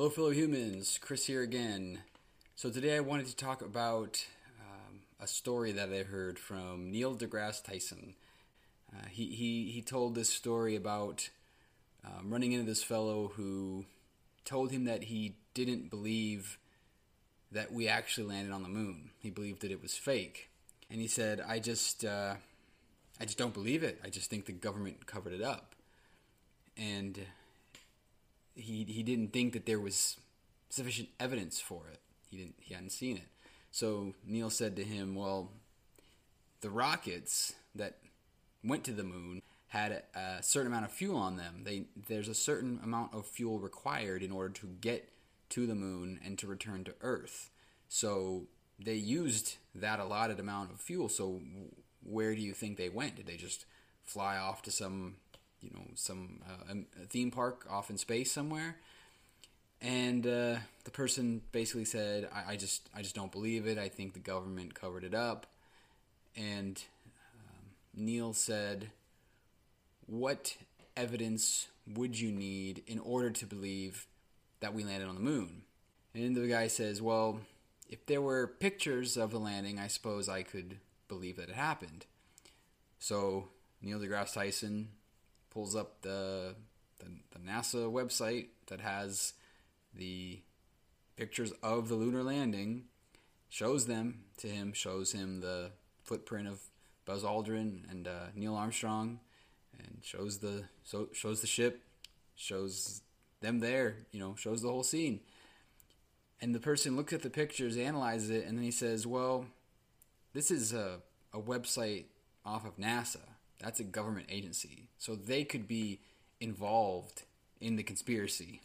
Hello, fellow humans. Chris here again. So, today I wanted to talk about um, a story that I heard from Neil deGrasse Tyson. Uh, he, he, he told this story about um, running into this fellow who told him that he didn't believe that we actually landed on the moon. He believed that it was fake. And he said, I just, uh, I just don't believe it. I just think the government covered it up. And he he didn't think that there was sufficient evidence for it. He didn't he hadn't seen it. So Neil said to him, "Well, the rockets that went to the moon had a, certain amount of fuel on them. They there's a certain amount of fuel required in order to get to the moon and to return to Earth. So they used that allotted amount of fuel. So where do you think they went? Did they just fly off to some you know some uh, theme park off in space somewhere. And uh, the person basically said, I, I, just I just don't believe it. I think the government covered it up." And um, Neil said, "What evidence would you need in order to believe that we landed on the moon?" And the guy says, "Well, if there were pictures of the landing, I suppose I could believe that it happened." So Neil deGrasse Tyson pulls up the, the, the NASA website that has the pictures of the lunar landing, shows them to him, shows him the footprint of Buzz Aldrin and uh, Neil Armstrong, and shows the so, shows the ship, shows them there, you know, shows the whole scene. And the person looks at the pictures, analyzes it, and then he says, "Well, this is a, a website off of NASA. That's a government agency. So they could be involved in the conspiracy.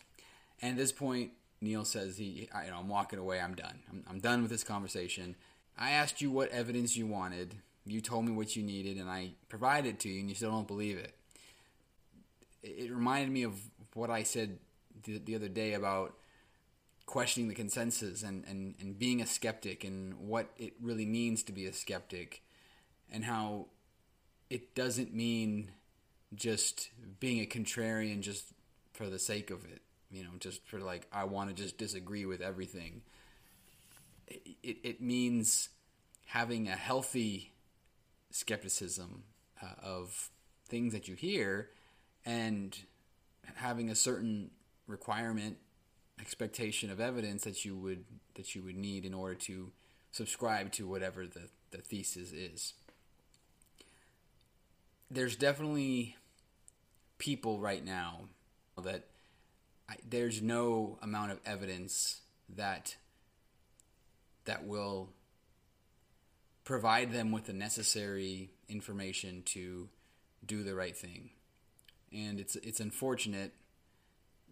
And at this point, Neil says, "He, I, you know, I'm walking away. I'm done. I'm, I'm done with this conversation. I asked you what evidence you wanted. You told me what you needed, and I provided it to you, and you still don't believe it. It, reminded me of what I said the, the other day about questioning the consensus and, and, and being a skeptic and what it really means to be a skeptic and how it doesn't mean just being a contrarian just for the sake of it. You know, just for like I want to just disagree with everything. It it means having a healthy skepticism uh, of things that you hear and having a certain requirement expectation of evidence that you would that you would need in order to subscribe to whatever the, the thesis is there's definitely people right now that I, there's no amount of evidence that that will provide them with the necessary information to do the right thing. And it's it's unfortunate.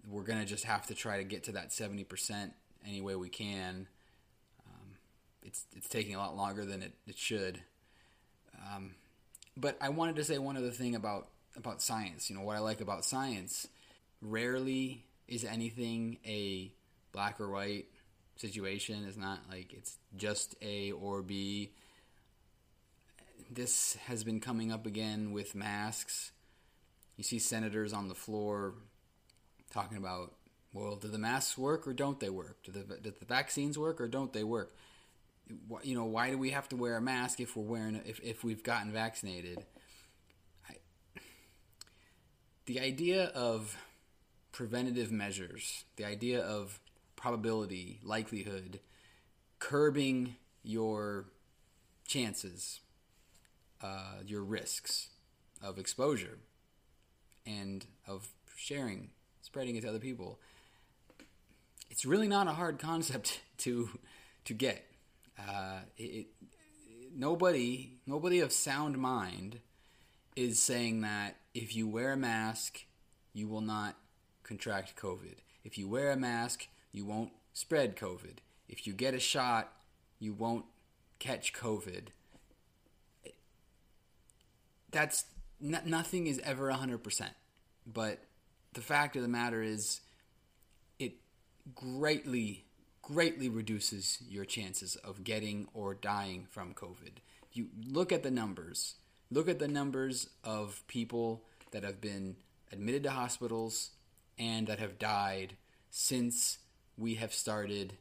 We're gonna just have to try to get to that seventy percent any way we can. Um, it's it's taking a lot longer than it, it should. Um, but I wanted to say one other thing about about science. You know what I like about science. Rarely is anything a black or white situation. It's not like it's just A or B. This has been coming up again with masks. You see senators on the floor talking about, well, do the masks work or don't they work? Do the, do the vaccines work or don't they work? You know, why do we have to wear a mask if we're wearing if if we've gotten vaccinated? I, the idea of preventative measures, the idea of probability, likelihood, curbing your chances, uh, your risks of exposure, and of sharing, spreading it to other people. It's really not a hard concept to to get uh, it, nobody, nobody of sound mind is saying that if you wear a mask, you will not contract COVID. If you wear a mask, you won't spread COVID. If you get a shot, you won't catch COVID. That's n- nothing is ever 100%. But the fact of the matter is, it greatly greatly reduces your chances of getting or dying from COVID. You look at the numbers. Look at the numbers of people that have been admitted to hospitals and that have died since we have started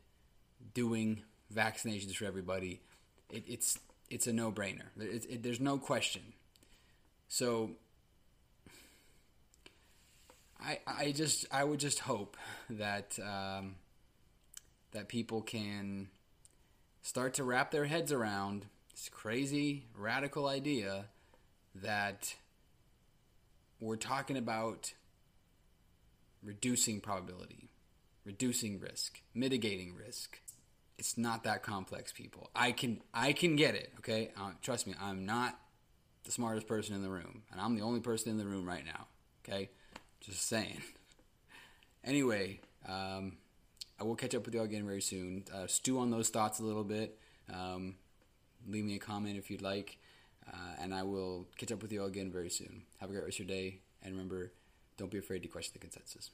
doing vaccinations for everybody, it, it's it's a no brainer. It, there's no question. So I I just I would just hope that um, that people can start to wrap their heads around this crazy radical idea that we're talking about reducing probability, reducing risk, mitigating risk. It's not that complex, people. I can I can get it. Okay, uh, trust me. I'm not the smartest person in the room, and I'm the only person in the room right now. Okay, just saying. Anyway, um, I will catch up with you all again very soon. Uh, stew on those thoughts a little bit. Um, leave me a comment if you'd like, uh, and I will catch up with you all again very soon. Have a great rest of your day, and remember, don't be afraid to question the consensus.